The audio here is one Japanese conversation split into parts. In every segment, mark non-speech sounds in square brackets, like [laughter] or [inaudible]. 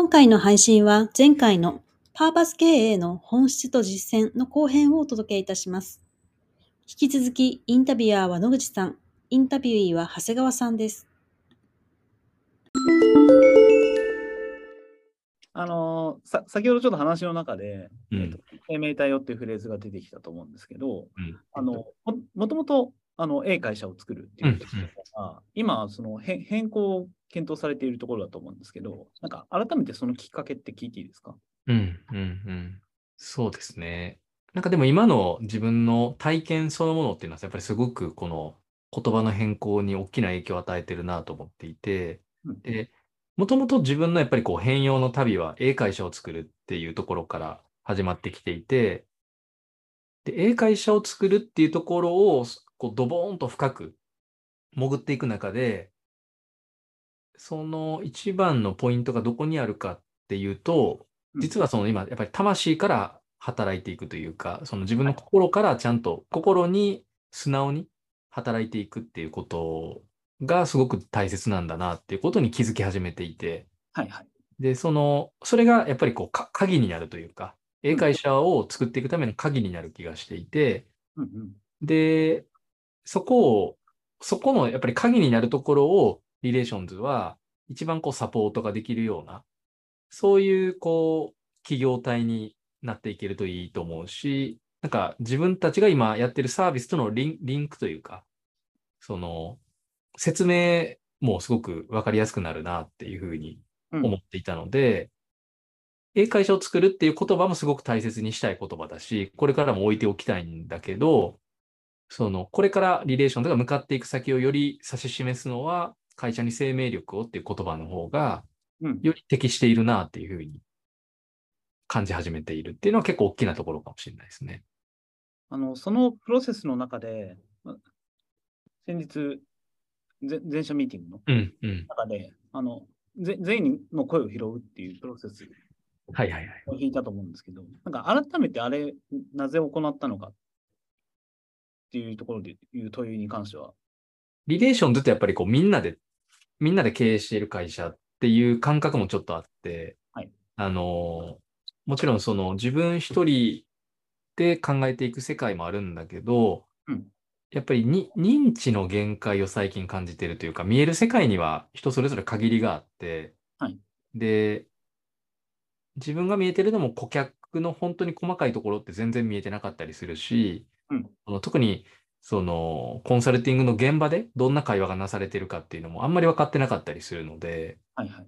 今回の配信は前回のパーパス経営の本質と実践の後編をお届けいたします。引き続きインタビュアーは野口さん、インタビューは長谷川さんです。あのさ先ほどちょっと話の中で、うん。えっと生命体よっていうフレーズが出てきたと思うんですけど、うん。あのももともとあの A 会社を作るっていうことが、今その変変更を検討されているところだと思うんですけど、なんか改めてそのきっかけって聞いていいですか？うん、うん、うん。そうですね。なんかでも今の自分の体験そのものっていうのはやっぱりすごくこの言葉の変更に大きな影響を与えてるなと思っていて、うんで、もともと自分のやっぱりこう変容の旅は英会社を作るっていうところから始まってきていて、で、英会社を作るっていうところをこうドボーンと深く潜っていく中で、その一番のポイントがどこにあるかっていうと、うん。実はその今、やっぱり魂から働いていくというか、その自分の心からちゃんと心に素直に働いていくっていうことがすごく大切なんだなっていうことに気づき始めていて、はいはい。で、その、それがやっぱりこう、か鍵になるというか、英会社を作っていくための鍵になる気がしていて、うんうん。で、そこを、そこのやっぱり鍵になるところを、リレーションズは一番こうサポートができるような、そういうこう、企業体になっていけるといいと思うし、なんか自分たちが今やってるサービスとのリンリンクというか、その、説明もすごくわかりやすくなるなっていうふうにうん。思っていたので、英会社を作るっていう言葉もすごく大切にしたい言葉だし、これからも置いておきたいんだけど、その、これからリレーションとか向かっていく先をより指し示すのは、会社に生命力をっていう言葉の方が、うんより適しているなっていうふうに感じ始めているっていうのは結構大きなところかもしれないですね。あのそのプロセスの中で、ま先日、ぜ全社ミーティングのうん、うん。中で、あのぜ全員の声を拾うっていうプロセスはいはいはい。を引いたと思うんですけど、なんか改めてあれ、なぜ行ったのかっていうところでいう問いに関しては、リレーションズってやっぱりこうみんなで、みんなで経営している会社っていう感覚もちょっとあって、はい。あの、もちろんその自分一人で考えていく世界もあるんだけど、うん。やっぱりに認知の限界を最近感じているというか、見える世界には人それぞれ限りがあって、はい。で、自分が見えてるのも顧客の本当に細かいところって全然見えてなかったりするし、うん。特にそのコンサルティングの現場でどんな会話がなされてるかっていうのもあんまり分かってなかったりするので、はいはい。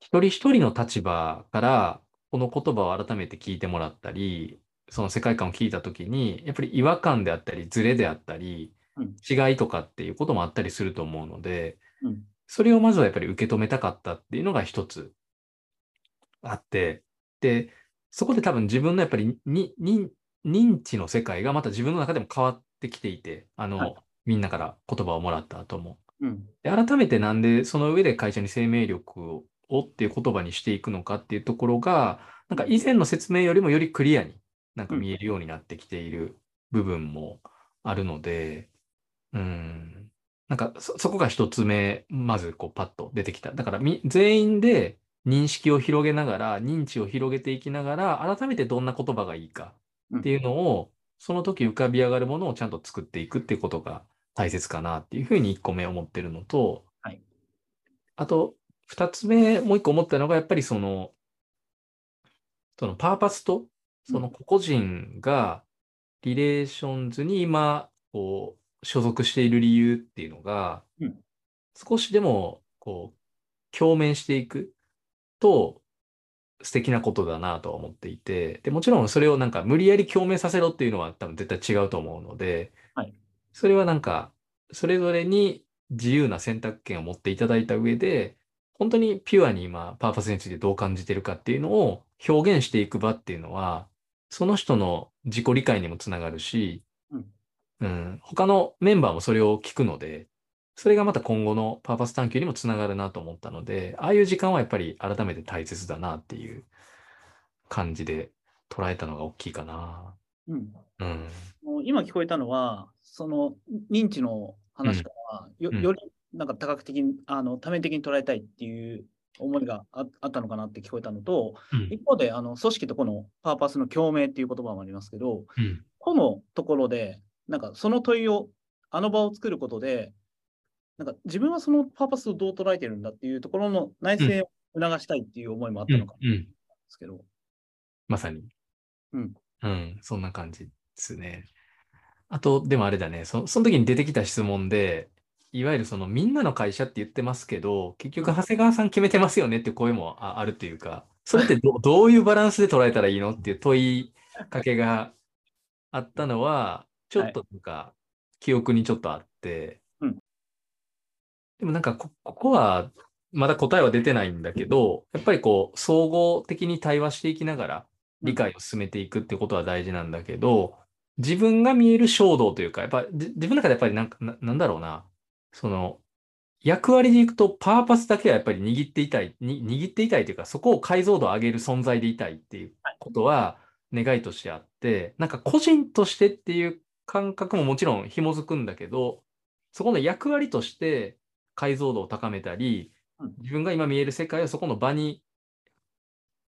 一人一人の立場からこの言葉を改めて聞いてもらったり、その世界観を聞いたときに、やっぱり違和感であったり、ズレであったり、うん違いとかっていうこともあったりすると思うので、うんそれをまずはやっぱり受け止めたかったっていうのが一つあって、で、そこで多分自分のやっぱりにに認知の世界がまた自分の中でも変わってきていて、あの、はいみんなから言葉をもらった後も。うんで改めてなんでその上で会社に生命力ををっていう言葉にしていくのかっていうところが、なんか以前の説明よりもよりクリアになんか見えるようになってきている部分もあるので、うん、なんかそ、そこが一つ目、まずこうパッと出てきた。だからみ全員で認識を広げながら、認知を広げていきながら、改めてどんな言葉がいいかっていうのを、その時浮かび上がるものをちゃんと作っていくっていうことが大切かなっていうふうに1個目思ってるのと、はい。あと2つ目もう1個思ったのがやっぱりそのそのパーパスとその個々人がリレーションズに今こう所属している理由っていうのがうん。少しでもこう共鳴していくと素敵なことだなとは思っていて、で、もちろんそれをなんか無理やり共鳴させろっていうのは多分絶対違うと思うので、はい。それはなんか、それぞれに自由な選択権を持っていただいた上で、本当にピュアに今、パーパスについてどう感じてるかっていうのを表現していく場っていうのは、その人の自己理解にもつながるし、うん。うん、他のメンバーもそれを聞くので、それがまた今後のパーパス探求にもつながるなと思ったので、ああいう時間はやっぱり改めて大切だなっていう感じで捉えたのが大きいかな。うんうん。今聞こえたのは、その認知の話からは、ようんよりなんか多角的に、あの多面的に捉えたいっていう思いがああったのかなって聞こえたのと、うん一方で、あの組織とこのパーパスの共鳴っていう言葉もありますけど、うんこのところで、なんかその問いを、あの場を作ることで、なんか自分はそのパーパスをどう捉えてるんだっていうところの内省を促したいっていう思いもあったのかもしれないうんですけど、まさに。うん。うん、そんな感じですね。あと、でもあれだね、そその時に出てきた質問で、いわゆるそのみんなの会社って言ってますけど、結局長谷川さん決めてますよねっていう声もああるというか、それってど [laughs] どういうバランスで捉えたらいいのっていう問いかけがあったのは、ちょっとなんか記憶にちょっとあってうん、でもなんかこここはまだ答えは出てないんだけど、やっぱりこう総合的に対話していきながら理解を進めていくってことは大事なんだけど、自分が見える衝動というか、やっぱ自分の中でやっぱりなんかな、んだろうな、その役割でいくとパーパスだけはやっぱり握っていたい、握っていたいというか、そこを解像度を上げる存在でいたいっていうことは願いとしてあって、なんか個人としてっていう感覚ももちろん紐づくんだけど、そこの役割として解像度を高めたりうん、自分が今見える世界をそこの場に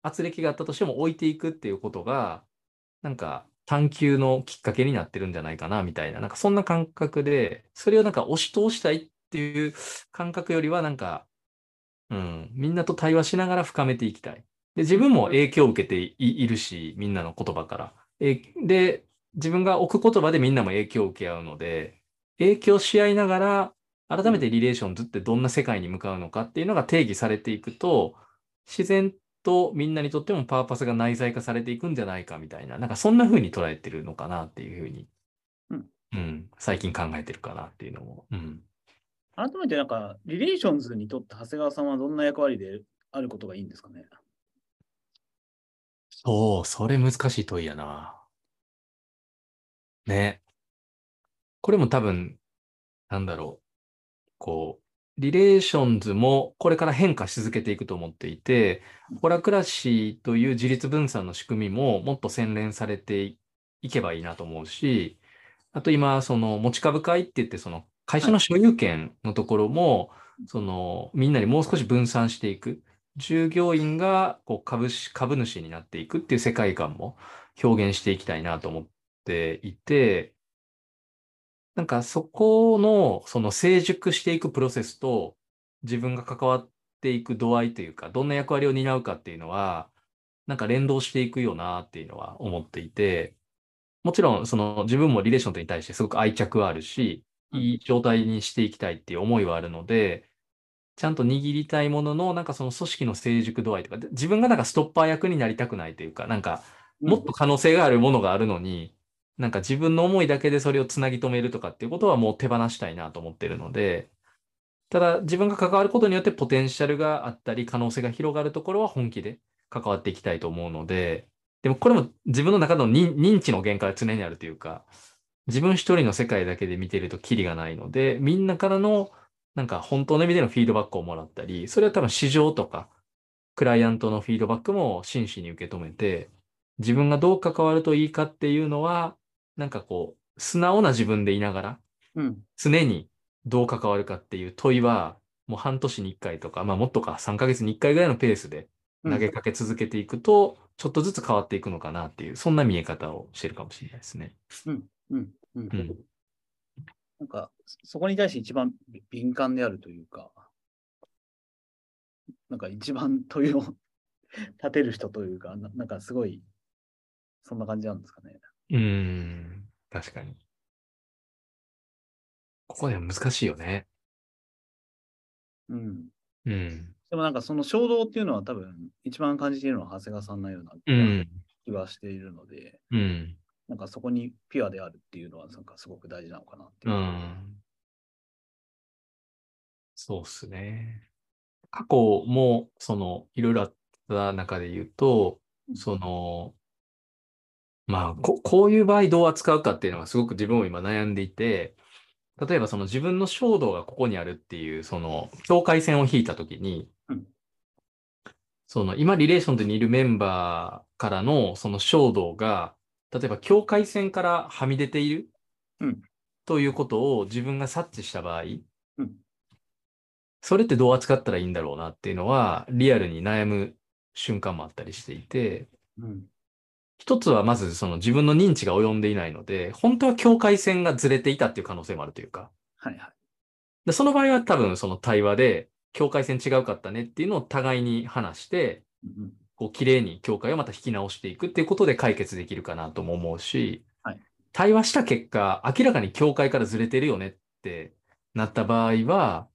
圧力があったとしても置いていくっていうことが、なんか探求のきっかけになってるんじゃないかなみたいな、なんかそんな感覚で、それをなんか押し通したいっていう感覚よりは、なんか、うん、みんなと対話しながら深めていきたい。で、自分も影響を受けていいるし、みんなの言葉から。えで、自分が置く言葉でみんなも影響を受け合うので、影響し合いながら、改めてリレーションズってどんな世界に向かうのかっていうのが定義されていくと、自然とみんなにとってもパーパスが内在化されていくんじゃないかみたいな、なんかそんな風に捉えてるのかなっていう風に、うんうん、最近考えてるかなっていうのも、うん。改めてなんか、リレーションズにとって長谷川さんはどんな役割であることがいいんですかね？そう、それ難しい問いやな。ね。これも多分、なんだろう。こう、リレーションズもこれから変化し続けていくと思っていて、ホラクラシーという自立分散の仕組みももっと洗練されていけばいいなと思うし、あと今、その持ち株会って言って、その会社の所有権のところも、そのみんなにもう少し分散していく。従業員がこう株主株主になっていくっていう世界観も表現していきたいなと思っていて、なんかそこのその成熟していくプロセスと自分が関わっていく度合いというか、どんな役割を担うかっていうのは、なんか連動していくよなっていうのは思っていて、もちろんその自分もリレーションに対してすごく愛着はあるし、いい状態にしていきたいっていう思いはあるので、ちゃんと握りたいものの、なんかその組織の成熟度合いとか、で自分がなんかストッパー役になりたくないというか、なんかもっと可能性があるものがあるのに、なんか自分の思いだけでそれをつなぎ止めるとかっていうことはもう手放したいなと思ってるので、ただ自分が関わることによってポテンシャルがあったり可能性が広がるところは本気で関わっていきたいと思うので、でもこれも自分の中の認知の限界は常にあるというか、自分一人の世界だけで見てるとキリがないので、みんなからのなんか本当の意味でのフィードバックをもらったり、それは多分市場とか、クライアントのフィードバックも真摯に受け止めて、自分がどう関わるといいかっていうのは、なんかこう、素直な自分でいながら、うん。常にどう関わるかっていう問いは、もう半年に1回とか、まあもっとか3ヶ月に1回ぐらいのペースで投げかけ続けていくと、ちょっとずつ変わっていくのかなっていう、そんな見え方をしてるかもしれないですね。うん。うん。うんうん。なんか、そこに対して一番敏感であるというか、なんか一番問いを立てる人というか、ななんかすごい、そんな感じなんですかね。うーん、確かに。ここでは難しいよね。うん。うん。でもなんかその衝動っていうのは多分一番感じているのは長谷川さんのようなうん。気はしているので、うん。なんかそこにピュアであるっていうのはなんかすごく大事なのかなっていうう。ん。そうっすね。過去も、その、いろいろあった中で言うと、その、まあ、こ、こういう場合どう扱うかっていうのがすごく自分も今悩んでいて、例えばその自分の衝動がここにあるっていう、その境界線を引いたときにうん、その今リレーションズにいるメンバーからのその衝動が、例えば境界線からはみ出ているうん。ということを自分が察知した場合、うん。それってどう扱ったらいいんだろうなっていうのは、リアルに悩む瞬間もあったりしていて、うん。一つはまずその自分の認知が及んでいないので、本当は境界線がずれていたっていう可能性もあるというか、はいはい。でその場合は多分その対話で境界線違うかったねっていうのを互いに話して、うんこう綺麗に境界をまた引き直していくっていうことで解決できるかなとも思うし、はい対話した結果、明らかに境界からずれてるよねってなった場合は、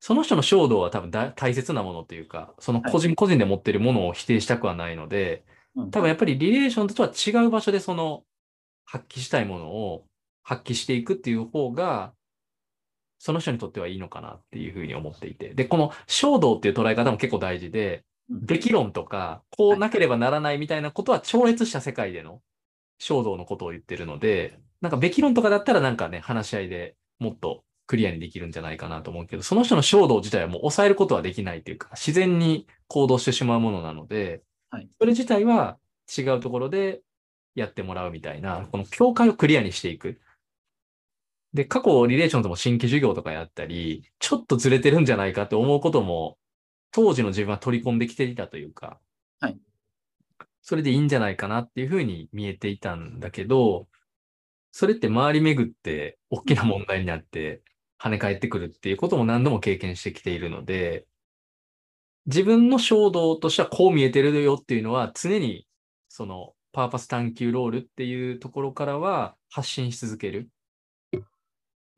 その人の衝動は多分だ大切なものというか、その個人個人で持ってるものを否定したくはないので、うん。多分やっぱりリレーションとは違う場所でその発揮したいものを発揮していくっていう方が、その人にとってはいいのかなっていうふうに思っていて。で、この衝動っていう捉え方も結構大事で、うんべき論とか、こうなければならないみたいなことは超越した世界での衝動のことを言ってるので、なんかべき論とかだったらなんかね、話し合いでもっとクリアにできるんじゃないかなと思うけど、その人の衝動自体はもう抑えることはできないというか、自然に行動してしまうものなので、はいそれ自体は違うところでやってもらうみたいな、この境界をクリアにしていく。で、過去リレーションとも新規授業とかやったり、ちょっとずれてるんじゃないかって思うことも、当時の自分は取り込んできていたというか、はい。それでいいんじゃないかなっていうふうに見えていたんだけど、それって回り巡って大きな問題になって跳ね返ってくるっていうことも何度も経験してきているので、自分の衝動としてはこう見えてるよっていうのは常にそのパーパス探求ロールっていうところからは発信し続ける。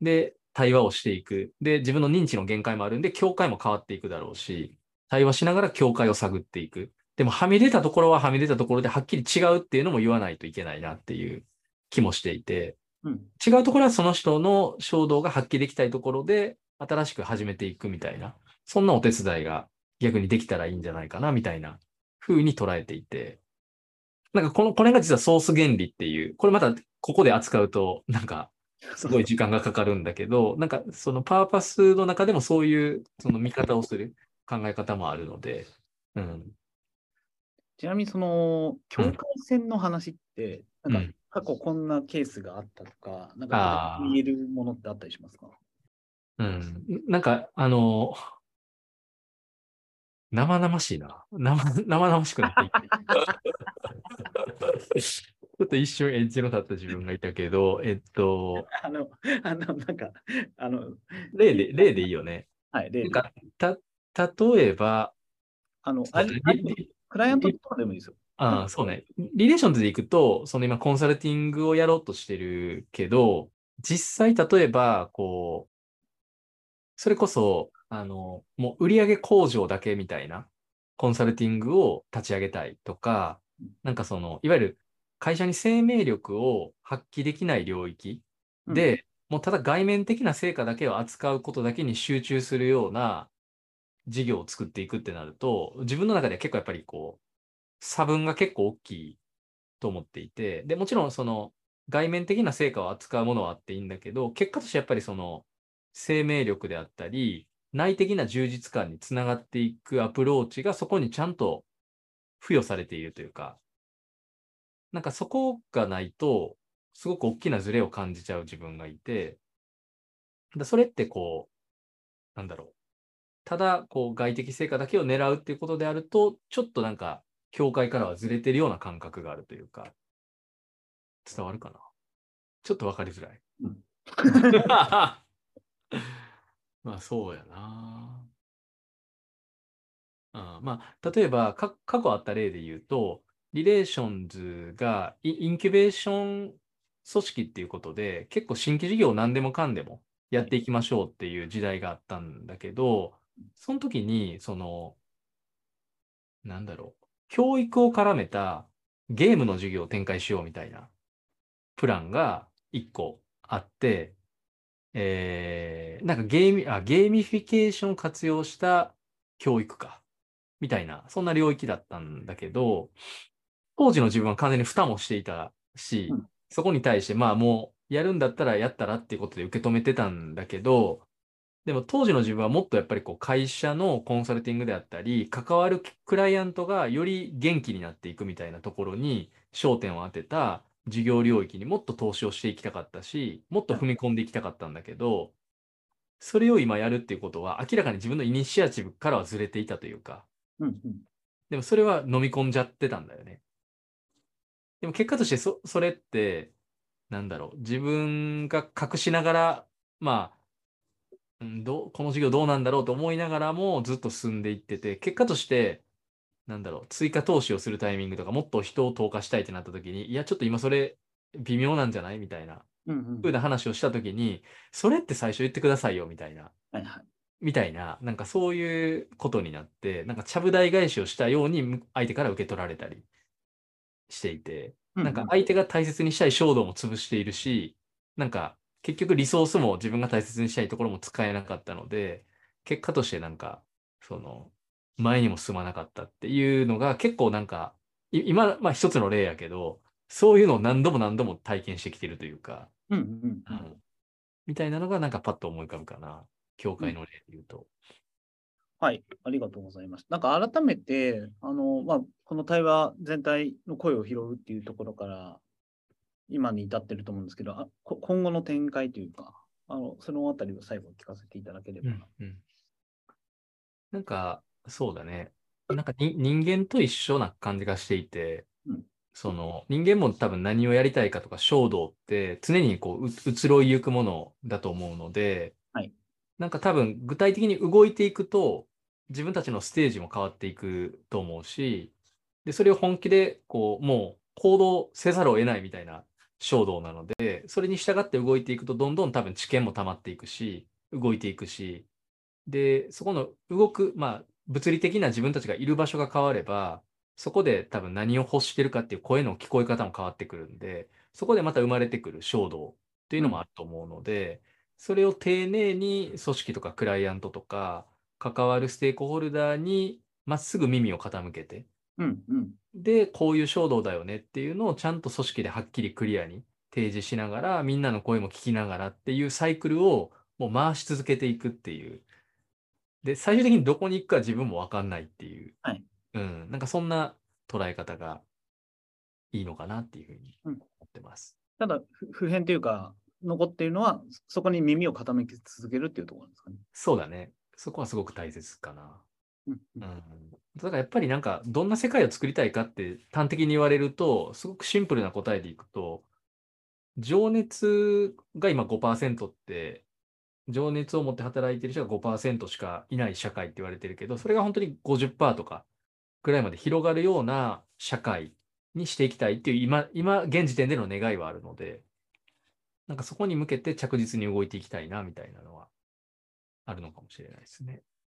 で、対話をしていく。で、自分の認知の限界もあるんで、境界も変わっていくだろうし、対話しながら境界を探っていく。でも、はみ出たところははみ出たところではっきり違うっていうのも言わないといけないなっていう気もしていて、うん。違うところはその人の衝動が発揮できたいところで、新しく始めていくみたいな、そんなお手伝いが逆にできたらいいんじゃないかな、みたいな風に捉えていて、なんかこの、これが実はソース原理っていう、これまたここで扱うと、なんか、すごい時間がかかるんだけど、なんかそのパーパスの中でもそういうその見方をする考え方もあるので、うん。ちなみにその境界線の話って、うんなんか過去こんなケースがあったとか、なんあーか見えるものってあったりしますか？うん。なんか、あの、生々しいな。生、[laughs] 生々しくなっていって。ちょっと一瞬エッジの立った自分がいたけど、えっと、あの、あの、なんか、あの、例で、例でいいよね。はい、例でなんか、た、例えば、あの、あれ、クライアントとかでもいいですよ。ああ、そうね。リレーションズでいくと、その今コンサルティングをやろうとしてるけど、実際例えば、こう、それこそ、あの、もう売上向上だけみたいなコンサルティングを立ち上げたいとか、なんかその、いわゆる会社に生命力を発揮できない領域で、もうただ外面的な成果だけを扱うことだけに集中するような事業を作っていくってなると、自分の中では結構やっぱりこう、差分が結構大きいと思っていて、で、もちろんその外面的な成果を扱うものはあっていいんだけど、結果としてやっぱりその生命力であったり、内的な充実感につながっていくアプローチがそこにちゃんと付与されているというか、なんかそこがないと、すごく大きなズレを感じちゃう自分がいて、だそれってこう、なんだろう。ただ、こう、外的成果だけを狙うっていうことであると、ちょっとなんか、境界からはずれてるような感覚があるというか、伝わるかな？ちょっとわかりづらい。うん [laughs] まあ、そうやな。あまあ、例えばか、過去あった例で言うと、リレーションズがイインキュベーション組織っていうことで、結構新規事業を何でもかんでもやっていきましょうっていう時代があったんだけど、その時に、その、なんだろう、教育を絡めたゲームの事業を展開しようみたいなプランが一個あって、えー、なんかゲーミ、あ、ゲーミフィケーションを活用した教育か。みたいな、そんな領域だったんだけど、当時の自分は完全に蓋もしていたし、うんそこに対して、まあもうやるんだったらやったらっていうことで受け止めてたんだけど、でも当時の自分はもっとやっぱりこう会社のコンサルティングであったり、関わるクライアントがより元気になっていくみたいなところに焦点を当てた事業領域にもっと投資をしていきたかったし、もっと踏み込んでいきたかったんだけど、それを今やるっていうことは、明らかに自分のイニシアチブからはずれていたというか、うんうん。でもそれは飲み込んじゃってたんだよね。でも結果としてそ、それって、なんだろう、自分が隠しながら、まあ、うん、どう、この授業どうなんだろうと思いながらもずっと進んでいってて、結果として、なんだろう、追加投資をするタイミングとか、もっと人を投下したいってなった時に、いや、ちょっと今それ微妙なんじゃない？みたいな、うんうんふうな話をした時に、それって最初言ってくださいよ、みたいな。はいはい。みたいな、なんかそういうことになって、なんかちゃぶ台返しをしたようにむ相手から受け取られたりしていて、なんか相手が大切にしたい衝動も潰しているし、なんか結局リソースも自分が大切にしたいところも使えなかったので、結果としてなんか、その、前にも進まなかったっていうのが結構なんか、い今、まあ一つの例やけど、そういうのを何度も何度も体験してきてるというか、うんうんうん。うんみたいなのがなんかパッと思い浮かぶかな。教会の例で言うと。はい、ありがとうございます。なんか改めて、あの、まあ、この対話全体の声を拾うっていうところから、今に至ってると思うんですけど、あこ今後の展開というか、あの、そのあたりを最後聞かせていただければ。うんうんなんか、そうだね。なんかに人間と一緒な感じがしていて、うんその人間も多分何をやりたいかとか衝動って常にこうう移ろいゆくものだと思うので、はいなんか多分具体的に動いていくと自分たちのステージも変わっていくと思うし、で、それを本気でこうもう行動せざるを得ないみたいな衝動なので、それに従って動いていくとどんどん多分知見も溜まっていくし、動いていくし、で、そこの動く、まあ、物理的な自分たちがいる場所が変われば、そこで多分何を欲してるかっていう声の聞こえ方も変わってくるんで、そこでまた生まれてくる衝動っていうのもあると思うので、それを丁寧に組織とかクライアントとか、関わるステークホルダーにまっすぐ耳を傾けて、うんうん。で、こういう衝動だよねっていうのをちゃんと組織ではっきりクリアに提示しながら、みんなの声も聞きながらっていうサイクルをもう回し続けていくっていう。で、最終的にどこに行くか自分もわかんないっていう。はいうん。なんかそんな捉え方がいいのかなっていうふうにうん思ってます。ただ、ふ普遍というか、残っているのは、そそこに耳を傾け続けるっていうところですかね。そうだね。そこはすごく大切かな。うんううんん。だからやっぱりなんか、どんな世界を作りたいかって端的に言われると、すごくシンプルな答えでいくと、情熱が今5%って、情熱を持って働いてる人が5%しかいない社会って言われてるけど、それが本当に50%とかぐらいまで広がるような社会にしていきたいっていう今、今、現時点での願いはあるので、なんかそこに向けて着実に動いていきたいなみたいなのはあるのかもしれないですね。